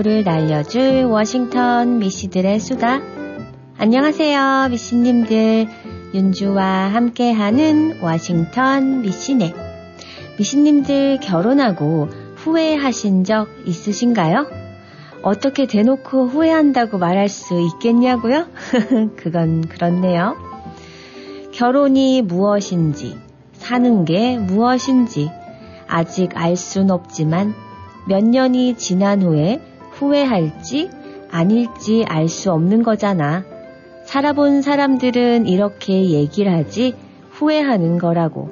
오후를 날려줄 워싱턴 미씨들의 수다. 안녕하세요, 미씨님들. 윤주와 함께하는 워싱턴 미씨네. 미씨님들 결혼하고 후회하신 적 있으신가요? 어떻게 대놓고 후회한다고 말할 수 있겠냐고요? 그건 그렇네요. 결혼이 무엇인지, 사는 게 무엇인지, 아직 알 순 없지만 몇 년이 지난 후에 후회할지 아닐지 알 수 없는 거잖아. 살아본 사람들은 이렇게 얘기를 하지 후회하는 거라고.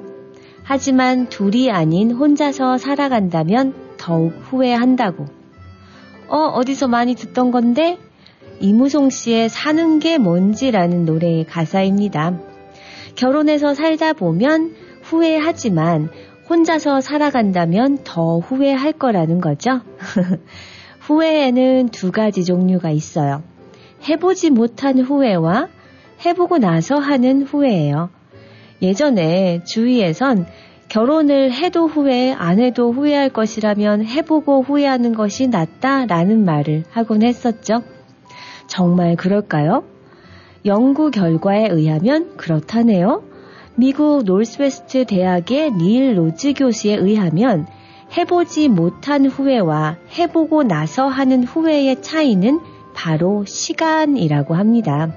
하지만 둘이 아닌 혼자서 살아간다면 더욱 후회한다고. 어, 어디서 많이 듣던 건데? 이무송 씨의 사는 게 뭔지라는 노래의 가사입니다. 결혼해서 살다 보면 후회하지만 혼자서 살아간다면 더 후회할 거라는 거죠. 후회에는 두 가지 종류가 있어요. 해보지 못한 후회와 해보고 나서 하는 후회예요. 예전에 주위에선 결혼을 해도 후회, 안 해도 후회할 것이라면 해보고 후회하는 것이 낫다라는 말을 하곤 했었죠. 정말 그럴까요? 연구 결과에 의하면 그렇다네요. 미국 노스웨스트 대학의 닐 로즈 교수에 의하면 해보지 못한 후회와 해보고 나서 하는 후회의 차이는 바로 시간이라고 합니다.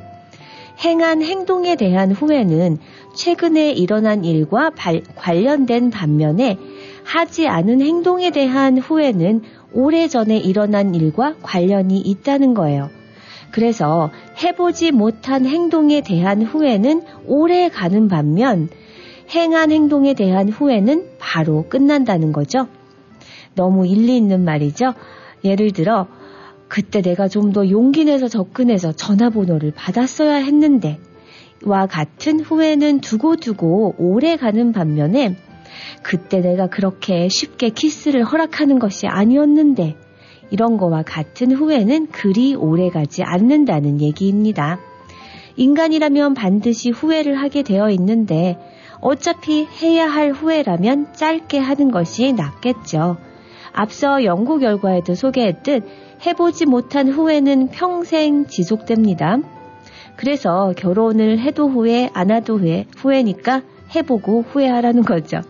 행한 행동에 대한 후회는 최근에 일어난 일과 발, 관련된 반면에 하지 않은 행동에 대한 후회는 오래전에 일어난 일과 관련이 있다는 거예요. 그래서 해보지 못한 행동에 대한 후회는 오래 가는 반면 행한 행동에 대한 후회는 바로 끝난다는 거죠. 너무 일리 있는 말이죠. 예를 들어, 그때 내가 좀 더 용기 내서 접근해서 전화번호를 받았어야 했는데, 와 같은 후회는 두고두고 오래 가는 반면에, 그때 내가 그렇게 쉽게 키스를 허락하는 것이 아니었는데, 이런 거와 같은 후회는 그리 오래 가지 않는다는 얘기입니다. 인간이라면 반드시 후회를 하게 되어 있는데 어차피 해야 할 후회라면 짧게 하는 것이 낫겠죠. 앞서 연구 결과에도 소개했듯 해보지 못한 후회는 평생 지속됩니다. 그래서 결혼을 해도 후회, 안 해도 후회, 후회니까 해보고 후회하라는 거죠.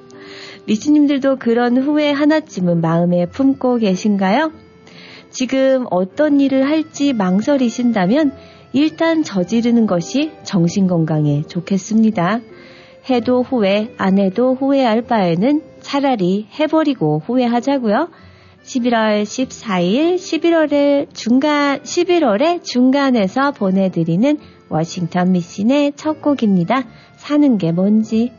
리치님들도 그런 후회 하나쯤은 마음에 품고 계신가요? 지금 어떤 일을 할지 망설이신다면 일단 저지르는 것이 정신 건강에 좋겠습니다. 해도 후회, 안 해도 후회할 바에는 차라리 해버리고 후회하자고요. 11월 14일 11월의 중간 11월의 중간에서 보내드리는 워싱턴 미신의 첫 곡입니다. 사는 게 뭔지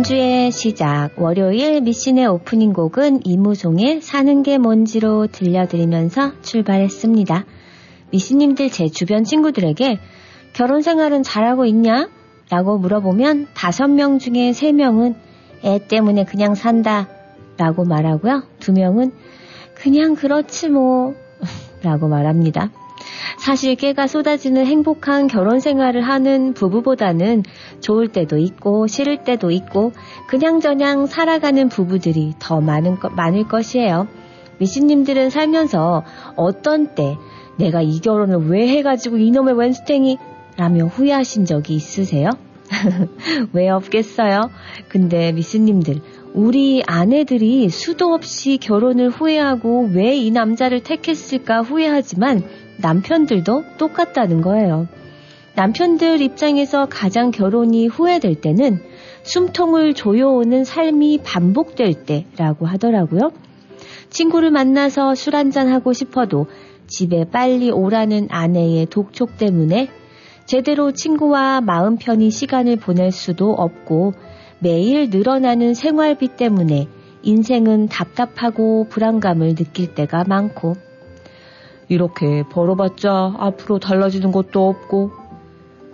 한 주의 시작, 월요일 미신의 오프닝 곡은 이무송의 사는 게 뭔지로 들려드리면서 출발했습니다. 미신님들 제 주변 친구들에게 결혼 생활은 잘하고 있냐? 라고 물어보면 다섯 명 중에 세 명은 애 때문에 그냥 산다. 라고 말하고요. 두 명은 그냥 그렇지 뭐. 라고 말합니다. 사실 깨가 쏟아지는 행복한 결혼 생활을 하는 부부보다는 좋을 때도 있고 싫을 때도 있고 그냥저냥 살아가는 부부들이 더 많은 거, 많을 것이에요. 미신님들은 살면서 어떤 때 내가 이 결혼을 왜 해가지고 이놈의 웬스탱이 라며 후회하신 적이 있으세요? 왜 없겠어요? 근데 미스님들, 우리 아내들이 수도 없이 결혼을 후회하고 왜 이 남자를 택했을까 후회하지만 남편들도 똑같다는 거예요. 남편들 입장에서 가장 결혼이 후회될 때는 숨통을 조여오는 삶이 반복될 때라고 하더라고요. 친구를 만나서 술 한잔하고 싶어도 집에 빨리 오라는 아내의 독촉 때문에 제대로 친구와 마음 편히 시간을 보낼 수도 없고 매일 늘어나는 생활비 때문에 인생은 답답하고 불안감을 느낄 때가 많고 이렇게 벌어봤자 앞으로 달라지는 것도 없고.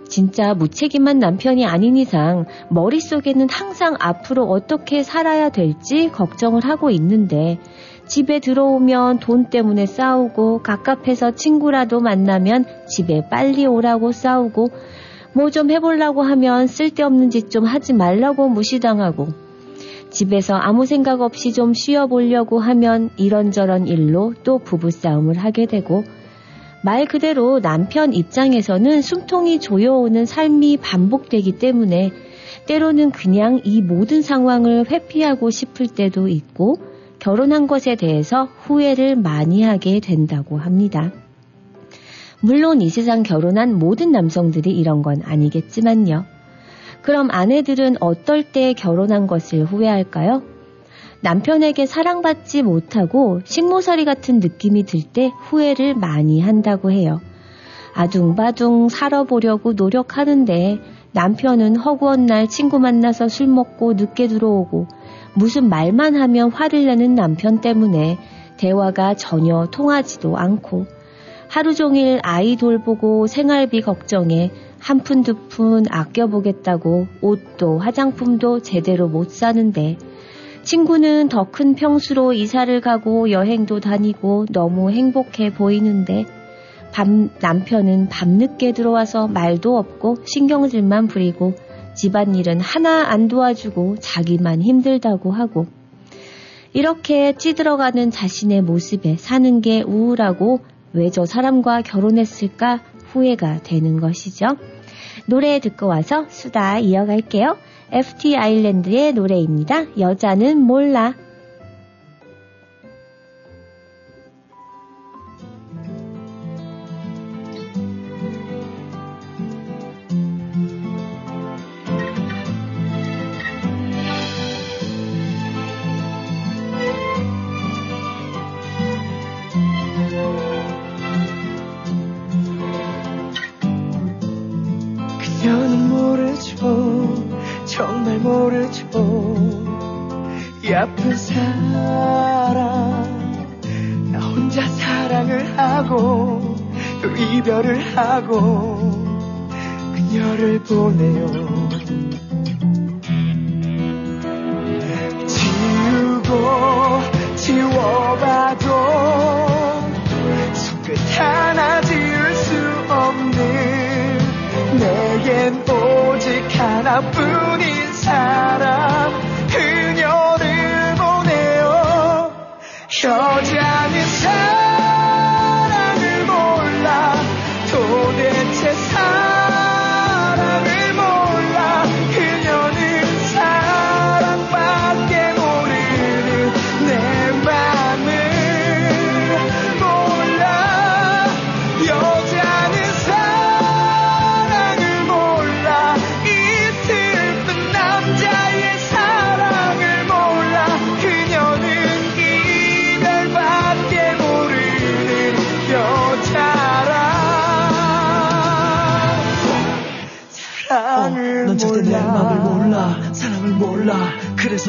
진짜 무책임한 남편이 아닌 이상 머릿속에는 항상 앞으로 어떻게 살아야 될지 걱정을 하고 있는데 집에 들어오면 돈 때문에 싸우고 갑갑해서 친구라도 만나면 집에 빨리 오라고 싸우고 뭐 좀 해보려고 하면 쓸데없는 짓 좀 하지 말라고 무시당하고 집에서 아무 생각 없이 좀 쉬어보려고 하면 이런저런 일로 또 부부싸움을 하게 되고 말 그대로 남편 입장에서는 숨통이 조여오는 삶이 반복되기 때문에 때로는 그냥 이 모든 상황을 회피하고 싶을 때도 있고 결혼한 것에 대해서 후회를 많이 하게 된다고 합니다. 물론 이 세상 결혼한 모든 남성들이 이런 건 아니겠지만요. 그럼 아내들은 어떨 때 결혼한 것을 후회할까요? 남편에게 사랑받지 못하고 식모살이 같은 느낌이 들 때 후회를 많이 한다고 해요. 아둥바둥 살아보려고 노력하는데 남편은 허구한 날 친구 만나서 술 먹고 늦게 들어오고 무슨 말만 하면 화를 내는 남편 때문에 대화가 전혀 통하지도 않고 하루 종일 아이 돌보고 생활비 걱정에 한 푼 두 푼 아껴보겠다고 옷도 화장품도 제대로 못 사는데 친구는 더 큰 평수로 이사를 가고 여행도 다니고 너무 행복해 보이는데 밤, 남편은 밤늦게 들어와서 말도 없고 신경질만 부리고 집안일은 하나 안 도와주고 자기만 힘들다고 하고 이렇게 찌들어가는 자신의 모습에 사는 게 우울하고 왜 저 사람과 결혼했을까 후회가 되는 것이죠. 노래 듣고 와서 수다 이어갈게요. FT 아일랜드의 노래입니다. 여자는 몰라.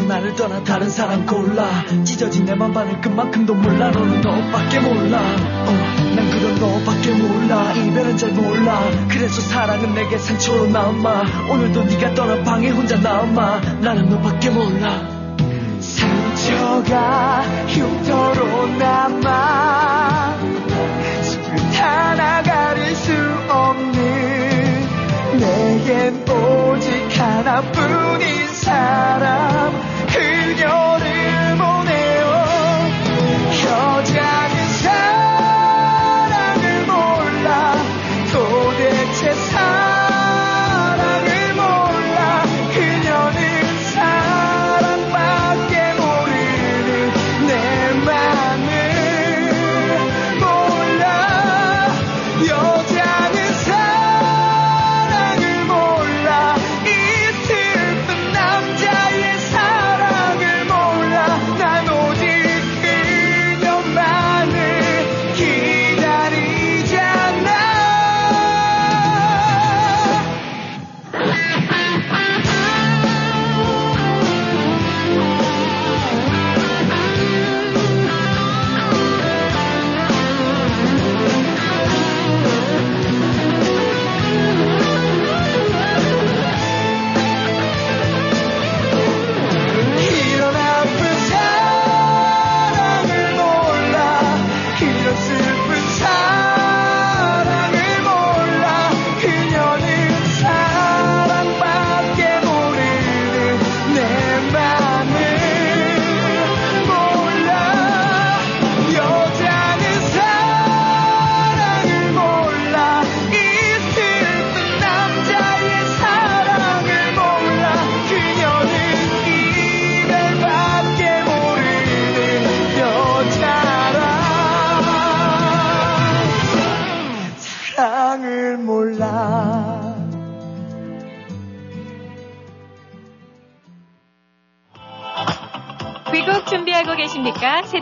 나를 떠나 다른 사람 골라. 찢어진 내 맘반을 끝만큼도 몰라. 너는 너밖에 몰라. 어, 난 그런 너밖에 몰라. 이별은 잘 몰라. 그래서 사랑은 내게 상처로 남아. 오늘도 네가 떠난 방에 혼자 남아. 나는 너밖에 몰라. 상처가 흉터로 남아. 손끝 하나 가릴 수 없는 내겐 오직 하나뿐인 사람 그녀를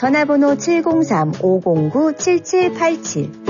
전화번호 703-509-7787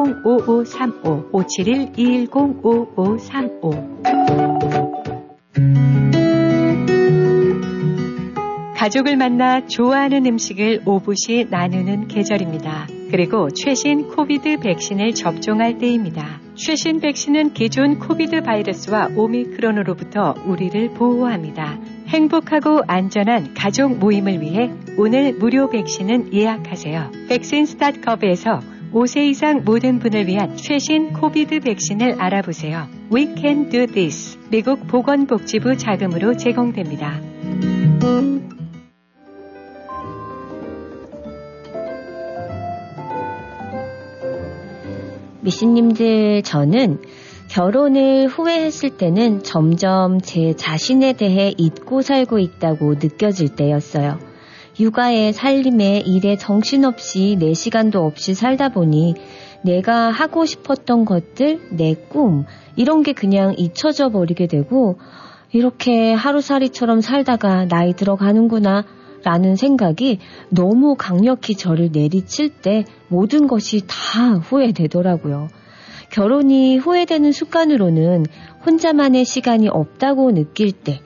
210-5535 571-210-5535 가족을 만나 좋아하는 음식을 오붓이 나누는 계절입니다. 그리고 최신 코비드 백신을 접종할 때입니다. 최신 백신은 기존 코비드 바이러스와 오미크론으로부터 우리를 보호합니다. 행복하고 안전한 가족 모임을 위해 오늘 무료 백신은 예약하세요. vaccines.gov에서 5세 이상 모든 분을 위한 최신 코비드 백신을 알아보세요. We can do this. 미국 보건복지부 자금으로 제공됩니다. 미신님들, 저는 결혼을 후회했을 때는 점점 제 자신에 대해 잊고 살고 있다고 느껴질 때였어요. 육아에 살림에 일에 정신없이 내 시간도 없이 살다 보니 내가 하고 싶었던 것들, 내 꿈, 이런 게 그냥 잊혀져 버리게 되고 이렇게 하루살이처럼 살다가 나이 들어가는구나 라는 생각이 너무 강력히 저를 내리칠 때 모든 것이 다 후회되더라고요. 결혼이 후회되는 습관으로는 혼자만의 시간이 없다고 느낄 때,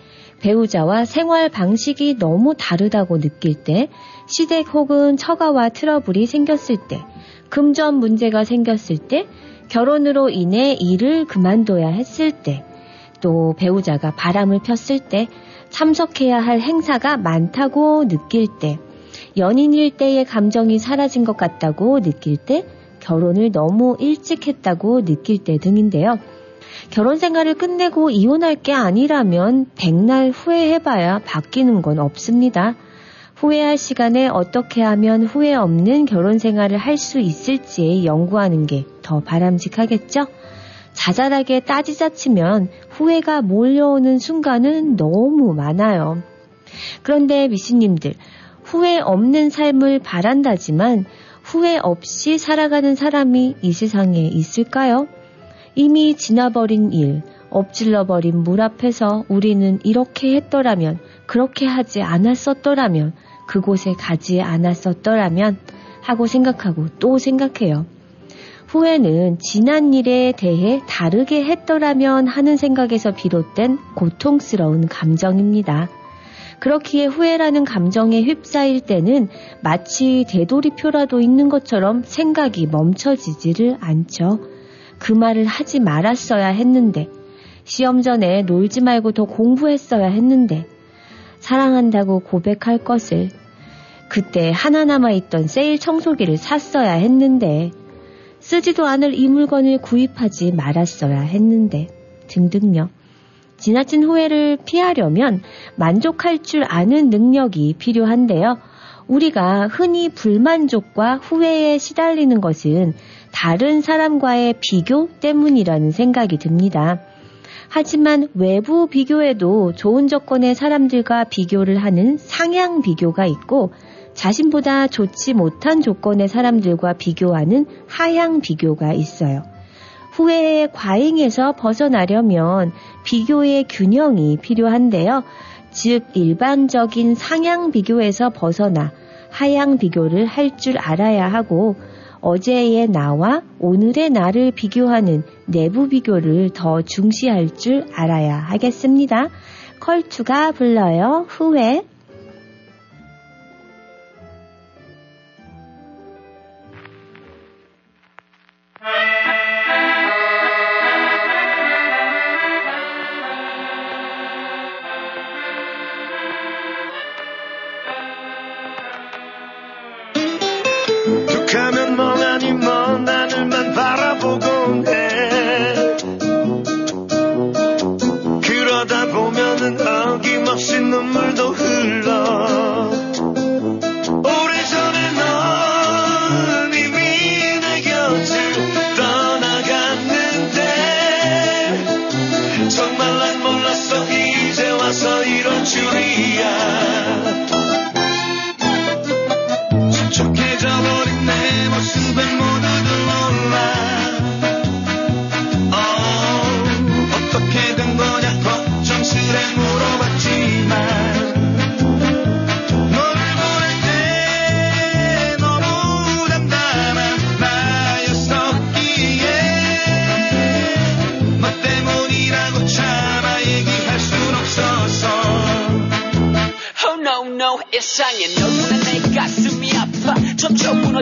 배우자와 생활 방식이 너무 다르다고 느낄 때, 시댁 혹은 처가와 트러블이 생겼을 때, 금전 문제가 생겼을 때, 결혼으로 인해 일을 그만둬야 했을 때, 또 배우자가 바람을 폈을 때, 참석해야 할 행사가 많다고 느낄 때, 연인일 때의 감정이 사라진 것 같다고 느낄 때, 결혼을 너무 일찍 했다고 느낄 때 등인데요. 결혼 생활을 끝내고 이혼할 게 아니라면 백날 후회해봐야 바뀌는 건 없습니다. 후회할 시간에 어떻게 하면 후회 없는 결혼 생활을 할 수 있을지 연구하는 게 더 바람직하겠죠? 자잘하게 따지자 치면 후회가 몰려오는 순간은 너무 많아요. 그런데 미신님들, 후회 없는 삶을 바란다지만 후회 없이 살아가는 사람이 이 세상에 있을까요? 이미 지나버린 일, 엎질러버린 물 앞에서 우리는 이렇게 했더라면, 그렇게 하지 않았었더라면, 그곳에 가지 않았었더라면 하고 생각하고 또 생각해요. 후회는 지난 일에 대해 다르게 했더라면 하는 생각에서 비롯된 고통스러운 감정입니다. 그렇기에 후회라는 감정에 휩싸일 때는 마치 되돌이표라도 있는 것처럼 생각이 멈춰지지를 않죠. 그 말을 하지 말았어야 했는데, 시험 전에 놀지 말고 더 공부했어야 했는데, 사랑한다고 고백할 것을, 그때 하나 남아있던 세일 청소기를 샀어야 했는데, 쓰지도 않을 이 물건을 구입하지 말았어야 했는데, 등등요. 지나친 후회를 피하려면 만족할 줄 아는 능력이 필요한데요. 우리가 흔히 불만족과 후회에 시달리는 것은 다른 사람과의 비교 때문이라는 생각이 듭니다. 하지만 외부 비교에도 좋은 조건의 사람들과 비교를 하는 상향 비교가 있고 자신보다 좋지 못한 조건의 사람들과 비교하는 하향 비교가 있어요. 후회의 과잉에서 벗어나려면 비교의 균형이 필요한데요. 즉, 일반적인 상향 비교에서 벗어나 하향 비교를 할 줄 알아야 하고, 어제의 나와 오늘의 나를 비교하는 내부 비교를 더 중시할 줄 알아야 하겠습니다. 컬투가 불러요. 후회. 네. 이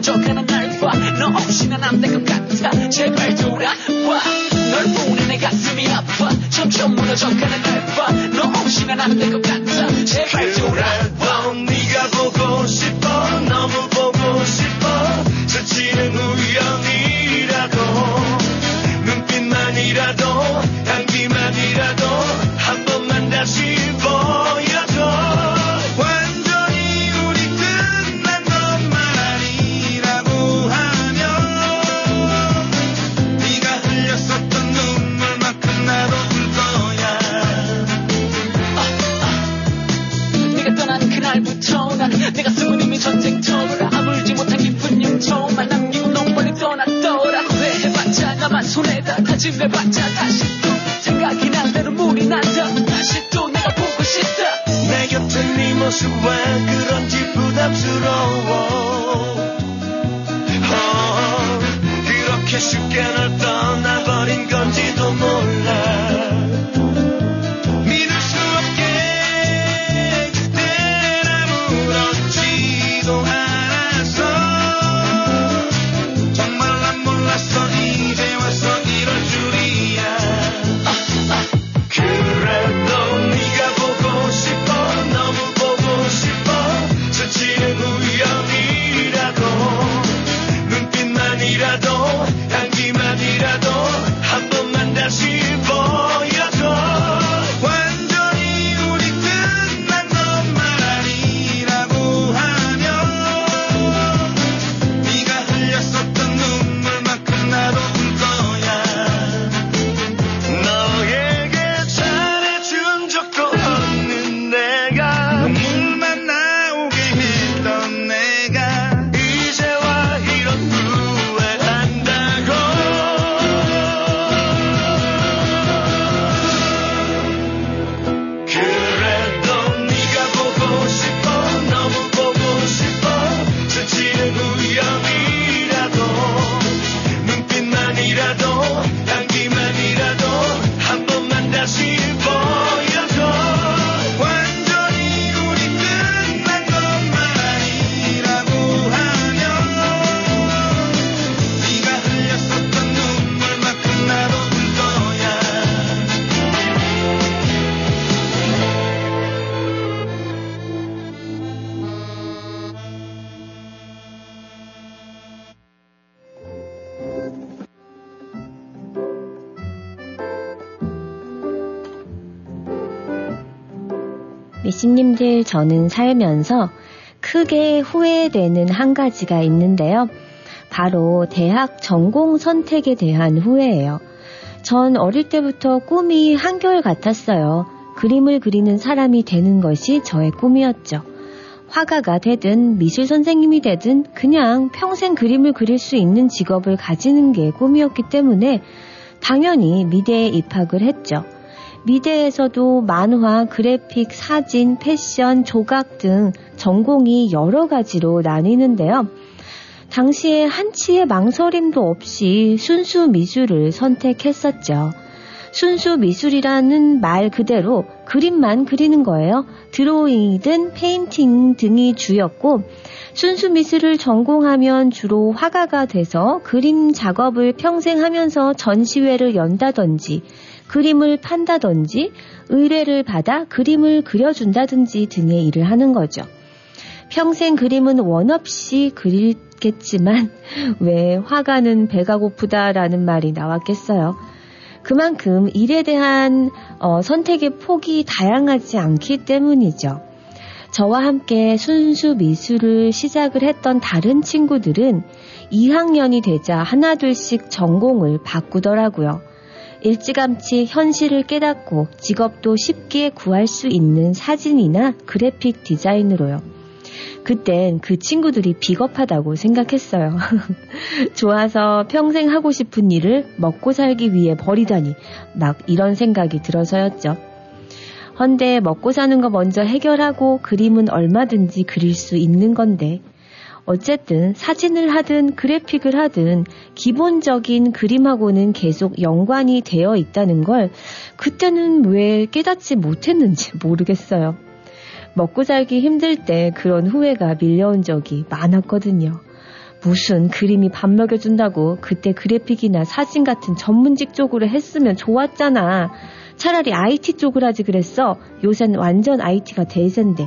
점점 무너져가는 날봐 너 없이는 안될 것 같아. 제발 돌아와. 널 보내 내 가슴이 아파. 점점 무너져가는 날봐 너 없이는 안될 것 같아. 제발 돌아와 미신님들 저는 살면서 크게 후회되는 한 가지가 있는데요. 바로 대학 전공 선택에 대한 후회예요. 전 어릴 때부터 꿈이 한결 같았어요. 그림을 그리는 사람이 되는 것이 저의 꿈이었죠. 화가가 되든 미술 선생님이 되든 그냥 평생 그림을 그릴 수 있는 직업을 가지는 게 꿈이었기 때문에 당연히 미대에 입학을 했죠. 미대에서도 만화, 그래픽, 사진, 패션, 조각 등 전공이 여러 가지로 나뉘는데요. 당시에 한치의 망설임도 없이 순수 미술을 선택했었죠. 순수 미술이라는 말 그대로 그림만 그리는 거예요. 드로잉이든 페인팅 등이 주였고, 순수 미술을 전공하면 주로 화가가 돼서 그림 작업을 평생 하면서 전시회를 연다든지, 그림을 판다든지, 의뢰를 받아 그림을 그려준다든지 등의 일을 하는 거죠. 평생 그림은 원 없이 그리겠지만, 왜 화가는 배가 고프다라는 말이 나왔겠어요. 그만큼 일에 대한 어, 선택의 폭이 다양하지 않기 때문이죠. 저와 함께 순수 미술을 시작을 했던 다른 친구들은 2학년이 되자 하나둘씩 전공을 바꾸더라고요. 일찌감치 현실을 깨닫고 직업도 쉽게 구할 수 있는 사진이나 그래픽 디자인으로요. 그땐 그 친구들이 비겁하다고 생각했어요. 좋아서 평생 하고 싶은 일을 먹고 살기 위해 버리다니 막 이런 생각이 들어서였죠. 헌데 먹고 사는 거 먼저 해결하고 그림은 얼마든지 그릴 수 있는 건데 어쨌든 사진을 하든 그래픽을 하든 기본적인 그림하고는 계속 연관이 되어 있다는 걸 그때는 왜 깨닫지 못했는지 모르겠어요. 먹고 살기 힘들 때 그런 후회가 밀려온 적이 많았거든요. 무슨 그림이 밥 먹여준다고 그때 그래픽이나 사진 같은 전문직 쪽으로 했으면 좋았잖아. 차라리 IT 쪽을 하지 그랬어. 요새는 완전 IT가 대세인데.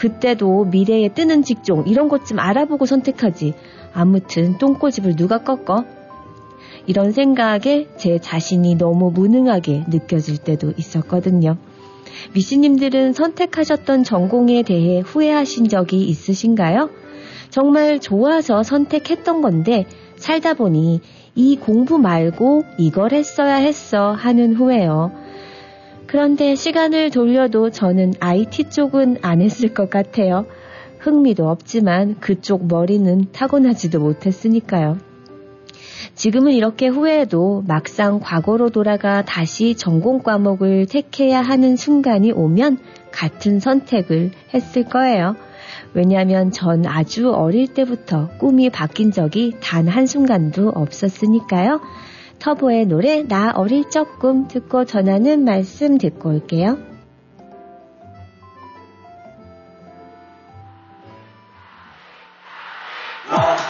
그때도 미래에 뜨는 직종 이런 것 좀 알아보고 선택하지. 아무튼 똥꼬집을 누가 꺾어? 이런 생각에 제 자신이 너무 무능하게 느껴질 때도 있었거든요. 미씨님들은 선택하셨던 전공에 대해 후회하신 적이 있으신가요? 정말 좋아서 선택했던 건데 살다 보니 이 공부 말고 이걸 했어야 했어 하는 후회요. 그런데 시간을 돌려도 저는 IT 쪽은 안 했을 것 같아요. 흥미도 없지만 그쪽 머리는 타고나지도 못했으니까요. 지금은 이렇게 후회해도 막상 과거로 돌아가 다시 전공 과목을 택해야 하는 순간이 오면 같은 선택을 했을 거예요. 왜냐하면 전 아주 어릴 때부터 꿈이 바뀐 적이 단 한순간도 없었으니까요. 터보의 노래 나 어릴 적 꿈 듣고 전하는 말씀 듣고 올게요. 너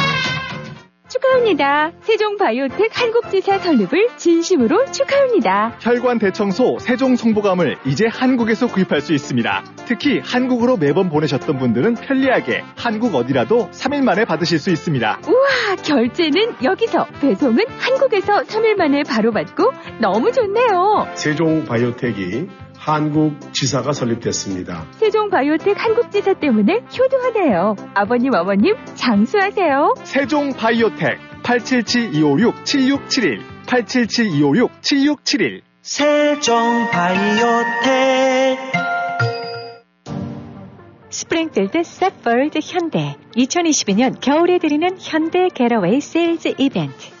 축하합니다. 세종바이오텍 한국지사 설립을 진심으로 축하합니다. 혈관 대청소 세종 성보감을 이제 한국에서 구입할 수 있습니다. 특히 한국으로 매번 보내셨던 분들은 편리하게 한국 어디라도 3일 만에 받으실 수 있습니다. 우와, 결제는 여기서, 배송은 한국에서 3일 만에 바로 받고 너무 좋네요. 세종바이오텍이 한국 지사가 설립됐습니다. 세종바이오텍 한국지사 때문에 효도하네요. 아버님, 어머님, 장수하세요. 세종바이오텍 877-256-7671 877-256-7671 세종바이오텍 스프링필드 Safford 현대 2022년 겨울에 드리는 현대 Getaway Sales Event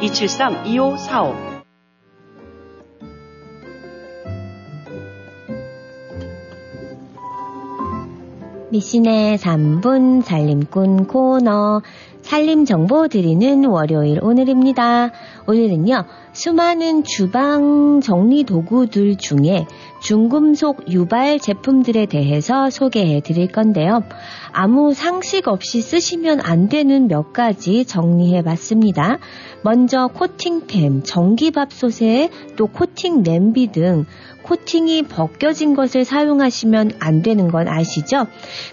273-2545 미신의 3분 살림꾼 코너 살림 정보 드리는 월요일 오늘입니다. 오늘은요, 수많은 주방 정리 도구들 중에 중금속 유발 제품들에 대해서 소개해 드릴 건데요. 아무 상식 없이 쓰시면 안 되는 몇 가지 정리해 봤습니다. 먼저 코팅팬, 전기밥솥에 또 코팅 냄비 등 코팅이 벗겨진 것을 사용하시면 안 되는 건 아시죠?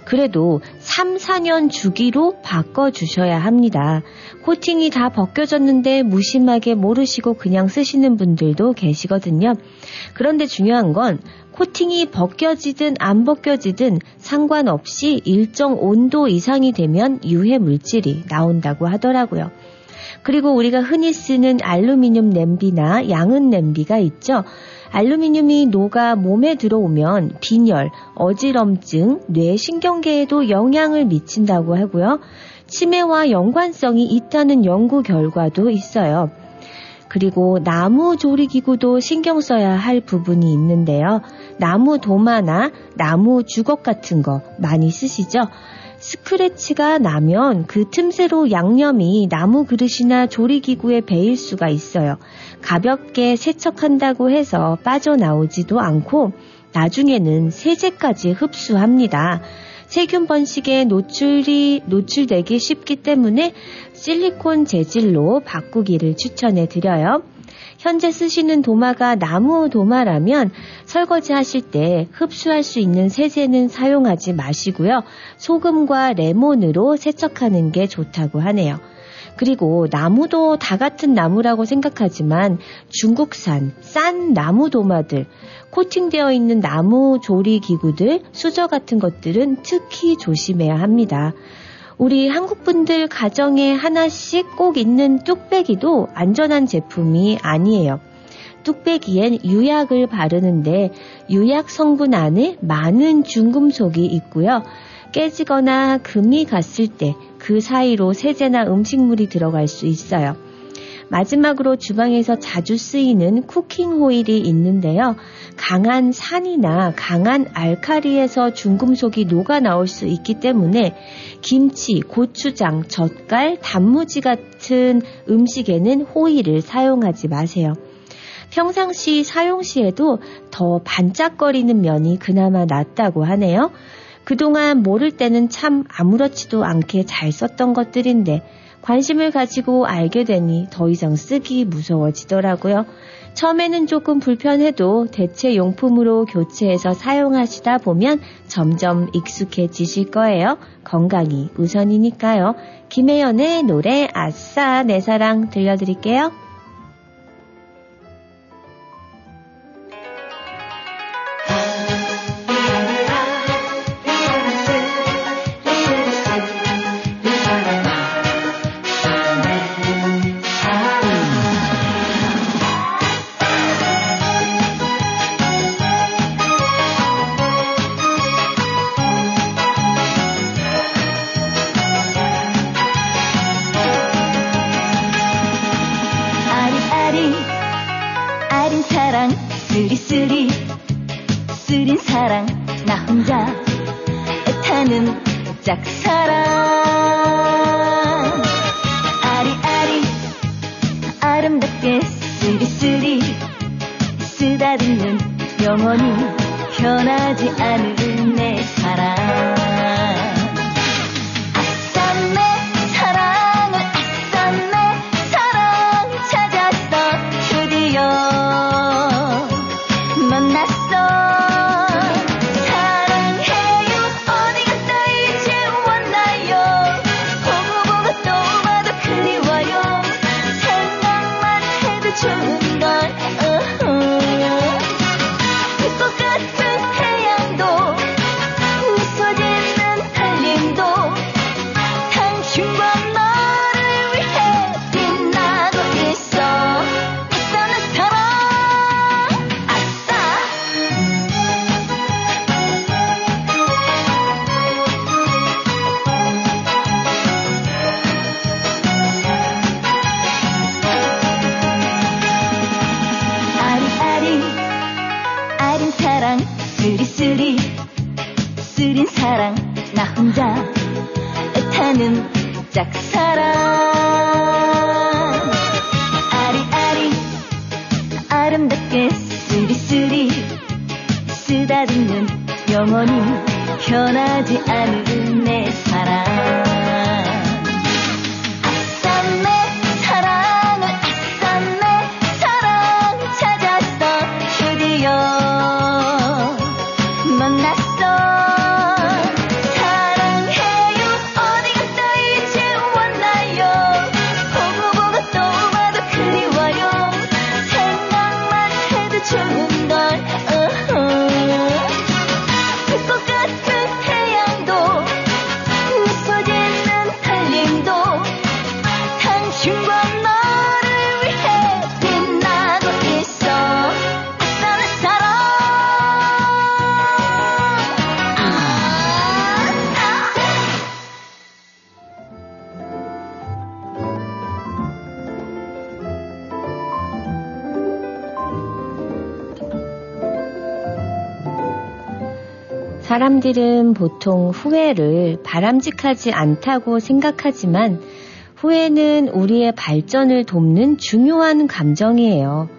그래도 3, 4년 주기로 바꿔주셔야 합니다. 코팅이 다 벗겨졌는데 무심하게 모르시고 그냥 쓰시는 분들도 계시거든요. 그런데 중요한 건 코팅이 벗겨지든 안 벗겨지든 상관없이 일정 온도 이상이 되면 유해 물질이 나온다고 하더라고요. 그리고 우리가 흔히 쓰는 알루미늄 냄비나 양은 냄비가 있죠. 알루미늄이 녹아 몸에 들어오면 빈혈, 어지럼증, 뇌 신경계에도 영향을 미친다고 하고요. 치매와 연관성이 있다는 연구 결과도 있어요. 그리고 나무 조리 기구도 신경 써야 할 부분이 있는데요. 나무 도마나 나무 주걱 같은 거 많이 쓰시죠? 스크래치가 나면 그 틈새로 양념이 나무 그릇이나 조리기구에 배일 수가 있어요. 가볍게 세척한다고 해서 빠져나오지도 않고 나중에는 세제까지 흡수합니다. 세균 번식에 노출이, 노출되기 쉽기 때문에 실리콘 재질로 바꾸기를 추천해 드려요. 현재 쓰시는 도마가 나무 도마라면 설거지 하실 때 흡수할 수 있는 세제는 사용하지 마시고요. 소금과 레몬으로 세척하는 게 좋다고 하네요. 그리고 나무도 다 같은 나무라고 생각하지만 중국산 싼 나무 도마들, 코팅되어 있는 나무 조리 기구들, 수저 같은 것들은 특히 조심해야 합니다. 우리 한국 분들 가정에 하나씩 꼭 있는 뚝배기도 안전한 제품이 아니에요. 뚝배기엔 유약을 바르는데 유약 성분 안에 많은 중금속이 있고요. 깨지거나 금이 갔을 때 그 사이로 세제나 음식물이 들어갈 수 있어요. 마지막으로 주방에서 자주 쓰이는 쿠킹 호일이 있는데요. 강한 산이나 강한 알카리에서 중금속이 녹아 나올 수 있기 때문에 김치, 고추장, 젓갈, 단무지 같은 음식에는 호일을 사용하지 마세요. 평상시 사용 시에도 더 반짝거리는 면이 그나마 낫다고 하네요. 그동안 모를 때는 참 아무렇지도 않게 잘 썼던 것들인데 관심을 가지고 알게 되니 더 이상 쓰기 무서워지더라고요. 처음에는 조금 불편해도 대체 용품으로 교체해서 사용하시다 보면 점점 익숙해지실 거예요. 건강이 우선이니까요. 김혜연의 노래 아싸 내 사랑 들려드릴게요. 쓰린 사랑 나 혼자 애타는 짝사랑. 아리아리 아름답게 쓰리쓰리 쓰다듬는 영원히 변하지 않을 사람들은 보통 후회를 바람직하지 않다고 생각하지만 후회는 우리의 발전을 돕는 중요한 감정이에요.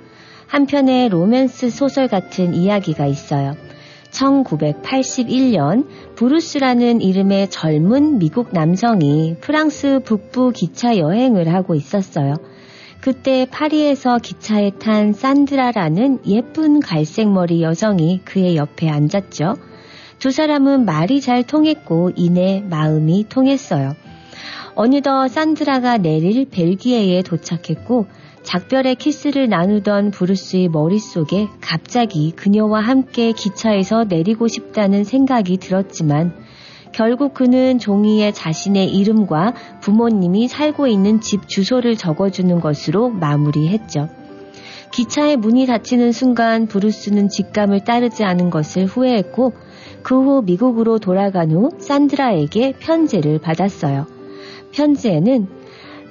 한편의 로맨스 소설 같은 이야기가 있어요. 1981년 브루스라는 이름의 젊은 미국 남성이 프랑스 북부 기차 여행을 하고 있었어요. 그때 파리에서 기차에 탄 산드라라는 예쁜 갈색머리 여성이 그의 옆에 앉았죠. 두 사람은 말이 잘 통했고 이내 마음이 통했어요. 어느덧 산드라가 내릴 벨기에에 도착했고 작별의 키스를 나누던 브루스의 머릿속에 갑자기 그녀와 함께 기차에서 내리고 싶다는 생각이 들었지만 결국 그는 종이에 자신의 이름과 부모님이 살고 있는 집 주소를 적어주는 것으로 마무리했죠. 기차의 문이 닫히는 순간 브루스는 직감을 따르지 않은 것을 후회했고 그 후 미국으로 돌아간 후 산드라에게 편지를 받았어요. 편지에는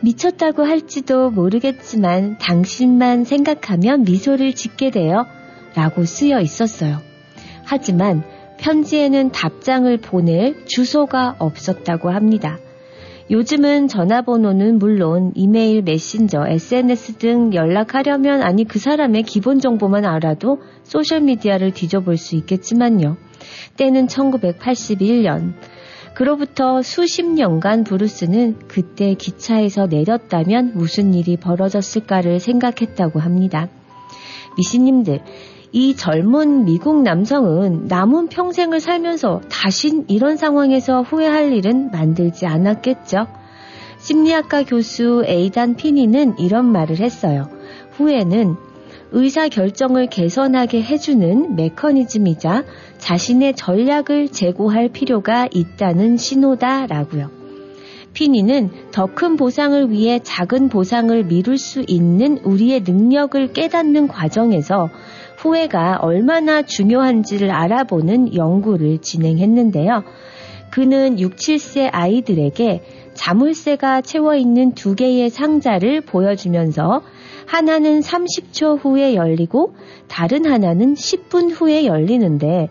미쳤다고 할지도 모르겠지만 당신만 생각하면 미소를 짓게 돼요. 라고 쓰여 있었어요. 하지만 편지에는 답장을 보낼 주소가 없었다고 합니다. 요즘은 전화번호는 물론 이메일, 메신저, SNS 등 연락하려면 아니 그 사람의 기본 정보만 알아도 소셜미디어를 뒤져볼 수 있겠지만요. 때는 1981년. 그로부터 수십 년간 브루스는 그때 기차에서 내렸다면 무슨 일이 벌어졌을까를 생각했다고 합니다. 미신님들, 이 젊은 미국 남성은 남은 평생을 살면서 다신 이런 상황에서 후회할 일은 만들지 않았겠죠. 심리학과 교수 에이단 피니는 이런 말을 했어요. 후회는 의사 결정을 개선하게 해주는 메커니즘이자 자신의 전략을 제고할 필요가 있다는 신호다라고요. 피니는 더 큰 보상을 위해 작은 보상을 미룰 수 있는 우리의 능력을 깨닫는 과정에서 후회가 얼마나 중요한지를 알아보는 연구를 진행했는데요. 그는 6, 7세 아이들에게 자물쇠가 채워 있는 두 개의 상자를 보여주면서 하나는 30초 후에 열리고 다른 하나는 10분 후에 열리는데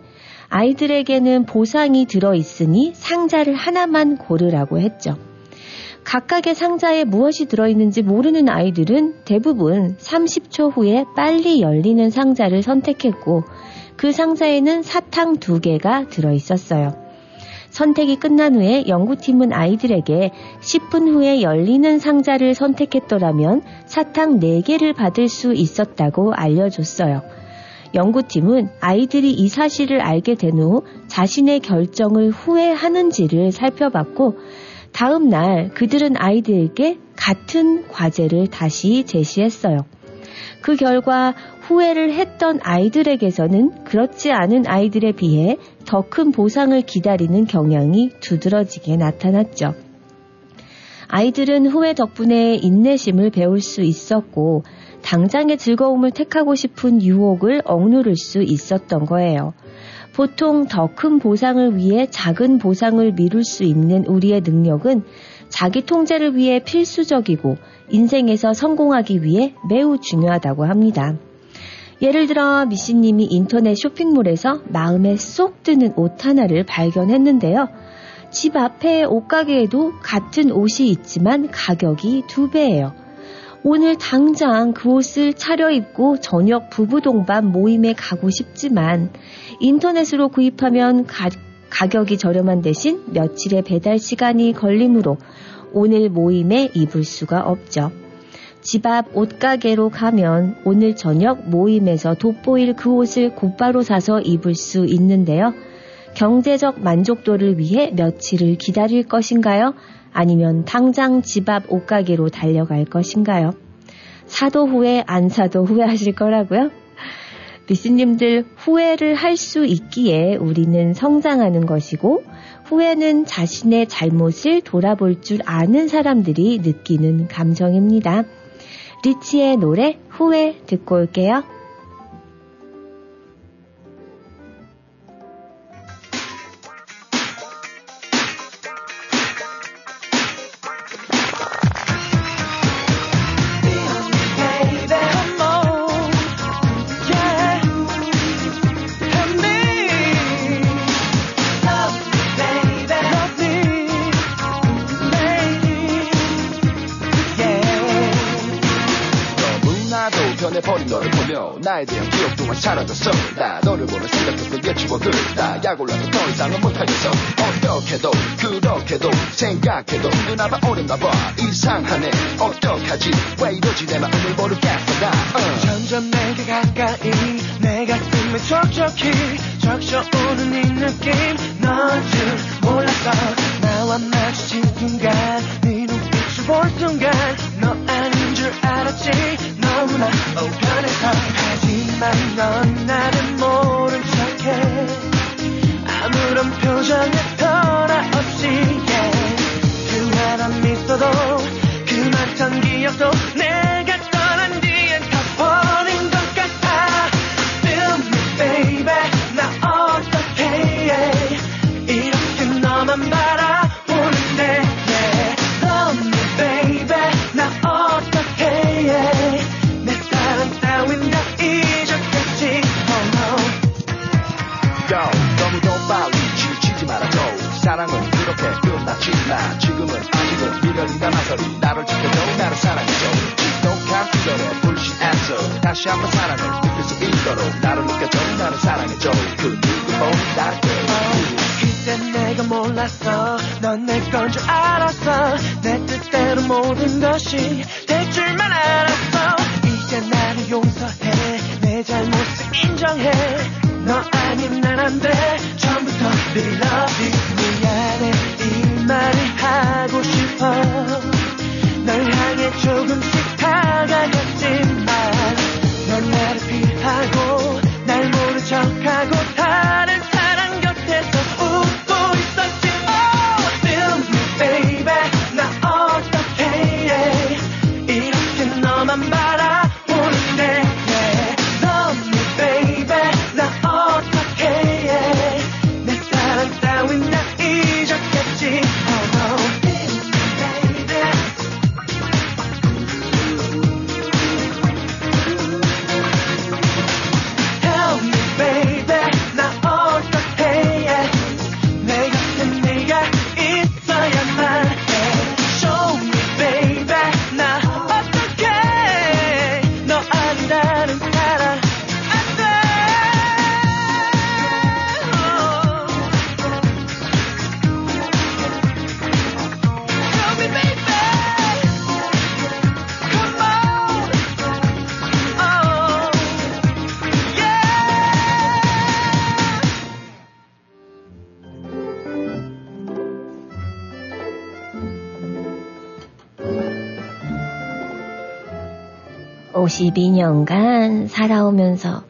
아이들에게는 보상이 들어 있으니 상자를 하나만 고르라고 했죠. 각각의 상자에 무엇이 들어있는지 모르는 아이들은 대부분 30초 후에 빨리 열리는 상자를 선택했고 그 상자에는 사탕 두 개가 들어있었어요. 선택이 끝난 후에 연구팀은 아이들에게 10분 후에 열리는 상자를 선택했더라면 사탕 4개를 받을 수 있었다고 알려줬어요. 연구팀은 아이들이 이 사실을 알게 된 후 자신의 결정을 후회하는지를 살펴봤고 다음 날 그들은 아이들에게 같은 과제를 다시 제시했어요. 그 결과 후회를 했던 아이들에게서는 그렇지 않은 아이들에 비해 더 큰 보상을 기다리는 경향이 두드러지게 나타났죠. 아이들은 후회 덕분에 인내심을 배울 수 있었고 당장의 즐거움을 택하고 싶은 유혹을 억누를 수 있었던 거예요. 보통 더 큰 보상을 위해 작은 보상을 미룰 수 있는 우리의 능력은 자기 통제를 위해 필수적이고 인생에서 성공하기 위해 매우 중요하다고 합니다. 예를 들어 미씨님이 인터넷 쇼핑몰에서 마음에 쏙 드는 옷 하나를 발견했는데요. 집 앞에 옷가게에도 같은 옷이 있지만 가격이 두 배예요. 오늘 당장 그 옷을 차려입고 저녁 부부 동반 모임에 가고 싶지만 인터넷으로 구입하면 가, 가격이 저렴한 대신 며칠의 배달 시간이 걸리므로 오늘 모임에 입을 수가 없죠. 집 앞 옷가게로 가면 오늘 저녁 모임에서 돋보일 그 옷을 곧바로 사서 입을 수 있는데요. 경제적 만족도를 위해 며칠을 기다릴 것인가요? 아니면 당장 집 앞 옷가게로 달려갈 것인가요? 사도 후회, 안 사도 후회하실 거라고요? 미스님들 후회를 할 수 있기에 우리는 성장하는 것이고 후회는 자신의 잘못을 돌아볼 줄 아는 사람들이 느끼는 감정입니다. 리치의 노래 후회 듣고 올게요. 이상하네. 어떡하지? 왜 이러지? 내 마음을 모르겠어 나. 어. 점점 내게 가까이 내 가슴에 촉촉히 적셔오는 이 느낌 52년간 살아오면서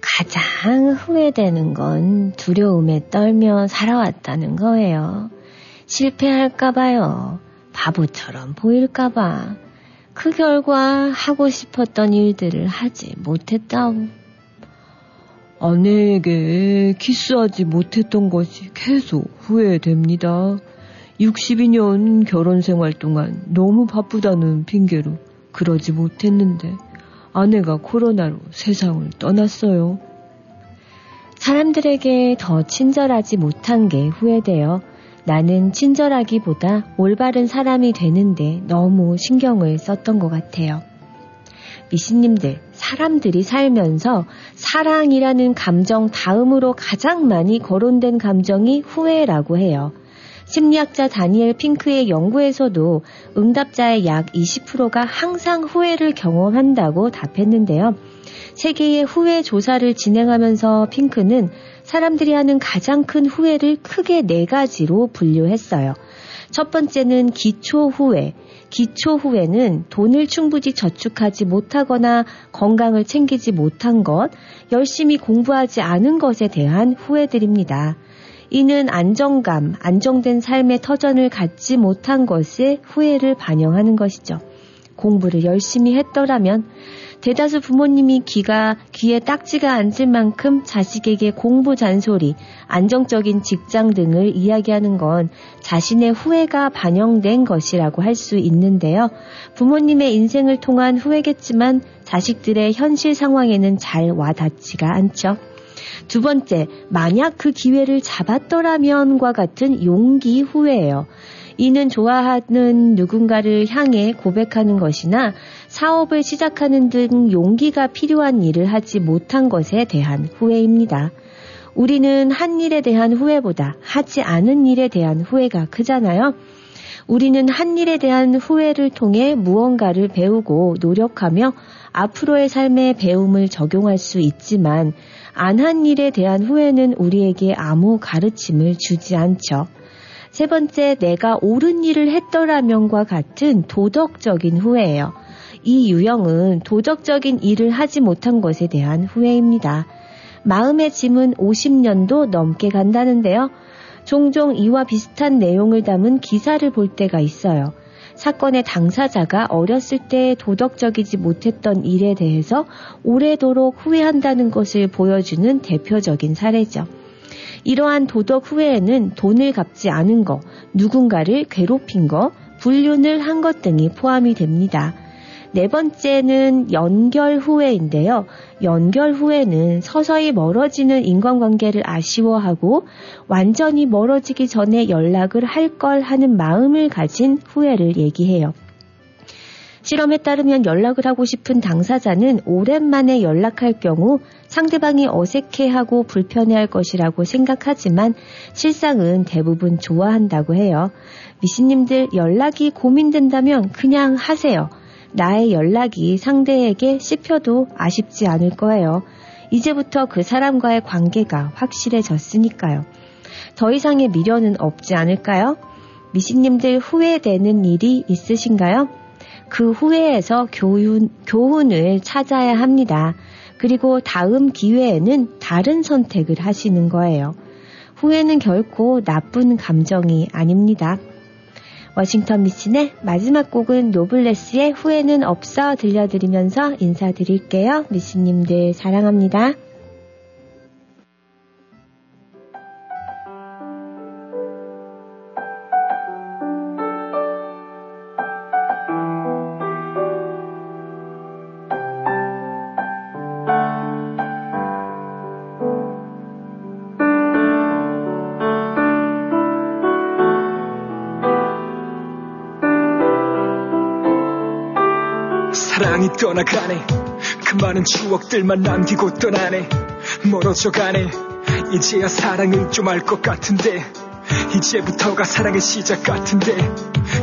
가장 후회되는 건 두려움에 떨며 살아왔다는 거예요. 실패할까봐요. 바보처럼 보일까봐. 그 결과 하고 싶었던 일들을 하지 못했다. 아내에게 키스하지 못했던 것이 계속 후회됩니다. 62년 결혼 생활 동안 너무 바쁘다는 핑계로 그러지 못했는데 아내가 코로나로 세상을 떠났어요. 사람들에게 더 친절하지 못한 게 후회돼요. 나는 친절하기보다 올바른 사람이 되는데 너무 신경을 썼던 것 같아요. 미신님들, 사람들이 살면서 사랑이라는 감정 다음으로 가장 많이 거론된 감정이 후회라고 해요. 심리학자 다니엘 핑크의 연구에서도 응답자의 약 20%가 항상 후회를 경험한다고 답했는데요. 세계의 후회 조사를 진행하면서 핑크는 사람들이 하는 가장 큰 후회를 크게 네 가지로 분류했어요. 첫 번째는 기초 후회. 기초 후회는 돈을 충분히 저축하지 못하거나 건강을 챙기지 못한 것, 열심히 공부하지 않은 것에 대한 후회들입니다. 이는 안정감, 안정된 삶의 터전을 갖지 못한 것에 후회를 반영하는 것이죠. 공부를 열심히 했더라면 대다수 부모님이 귀가 귀에 딱지가 앉을 만큼 자식에게 공부 잔소리, 안정적인 직장 등을 이야기하는 건 자신의 후회가 반영된 것이라고 할 수 있는데요. 부모님의 인생을 통한 후회겠지만 자식들의 현실 상황에는 잘 와닿지가 않죠. 두 번째, 만약 그 기회를 잡았더라면과 같은 용기 후회예요. 이는 좋아하는 누군가를 향해 고백하는 것이나 사업을 시작하는 등 용기가 필요한 일을 하지 못한 것에 대한 후회입니다. 우리는 한 일에 대한 후회보다 하지 않은 일에 대한 후회가 크잖아요. 우리는 한 일에 대한 후회를 통해 무언가를 배우고 노력하며 앞으로의 삶에 배움을 적용할 수 있지만 안 한 일에 대한 후회는 우리에게 아무 가르침을 주지 않죠. 세 번째, 내가 옳은 일을 했더라면과 같은 도덕적인 후회예요. 이 유형은 도덕적인 일을 하지 못한 것에 대한 후회입니다. 마음의 짐은 50년도 넘게 간다는데요. 종종 이와 비슷한 내용을 담은 기사를 볼 때가 있어요. 사건의 당사자가 어렸을 때 도덕적이지 못했던 일에 대해서 오래도록 후회한다는 것을 보여주는 대표적인 사례죠. 이러한 도덕 후회에는 돈을 갚지 않은 것, 누군가를 괴롭힌 것, 불륜을 한 것 등이 포함이 됩니다. 네 번째는 연결 후회인데요. 연결 후회는 서서히 멀어지는 인간관계를 아쉬워하고 완전히 멀어지기 전에 연락을 할 걸 하는 마음을 가진 후회를 얘기해요. 실험에 따르면 연락을 하고 싶은 당사자는 오랜만에 연락할 경우 상대방이 어색해하고 불편해할 것이라고 생각하지만 실상은 대부분 좋아한다고 해요. 미신님들 연락이 고민된다면 그냥 하세요. 나의 연락이 상대에게 씹혀도 아쉽지 않을 거예요. 이제부터 그 사람과의 관계가 확실해졌으니까요. 더 이상의 미련은 없지 않을까요? 미신님들 후회되는 일이 있으신가요? 그 후회에서 교훈, 교훈을 찾아야 합니다. 그리고 다음 기회에는 다른 선택을 하시는 거예요. 후회는 결코 나쁜 감정이 아닙니다. 워싱턴 미신의 마지막 곡은 노블레스의 후회는 없어 들려드리면서 인사드릴게요. 미신님들 사랑합니다. 떠나가네. 그 많은 추억들만 남기고 떠나네. 멀어져 가네. 이제야 사랑을 좀 알 것 같은데. 이제부터가 사랑의 시작 같은데.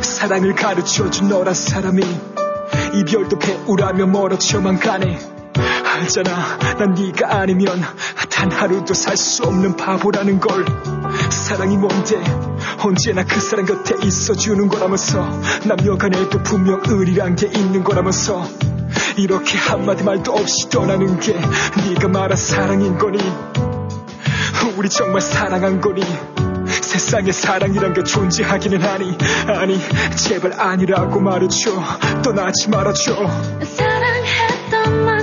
사랑을 가르쳐준 너란 사람이 이별도 배우라며 멀어져만 가네. 알잖아 난 네가 아니면 단 하루도 살 수 없는 바보라는 걸. 사랑이 뭔데? 언제나 그 사람 곁에 있어주는 거라면서. 남녀간에도 분명 의리란 게 있는 거라면서 이렇게 한마디 말도 없이 떠나는 게 네가 말한 사랑인 거니? 우리 정말 사랑한 거니? 세상에 사랑이란 게 존재하기는 하니? 아니 제발 아니라고 말해줘. 떠나지 말아줘. 사랑했던 만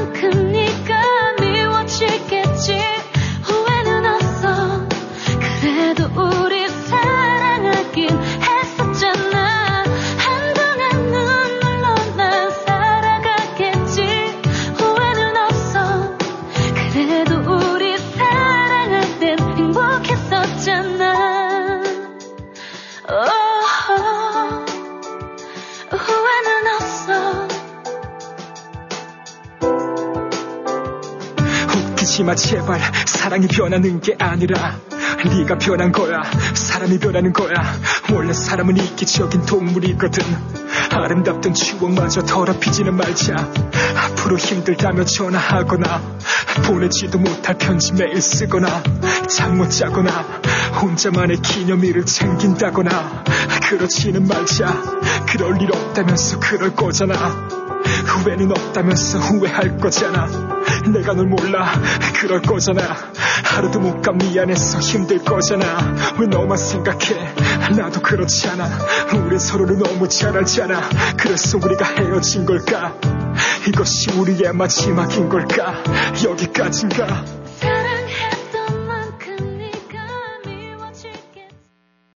마 제발. 사랑이 변하는 게 아니라 네가 변한 거야. 사람이 변하는 거야. 원래 사람은 이기적인 동물이거든. 아름답던 추억마저 더럽히지는 말자. 앞으로 힘들다며 전화하거나 보내지도 못할 편지 매일 쓰거나 잠못 자거나 혼자만의 기념일을 챙긴다거나 그렇지는 말자. 그럴 일 없다면서 그럴 거잖아. 후회는 없다면서 후회할 거잖아 내가 널 몰라. 그럴 거잖아. 하루도 못 가. 미안해서 힘들 거잖아. 왜 너만 생각해? 나도 그렇잖아. 우린 서로를 너무 잘 알잖아. 그래서 우리가 헤어진 걸까? 이것이 우리의 마지막인 걸까? 여기까지인가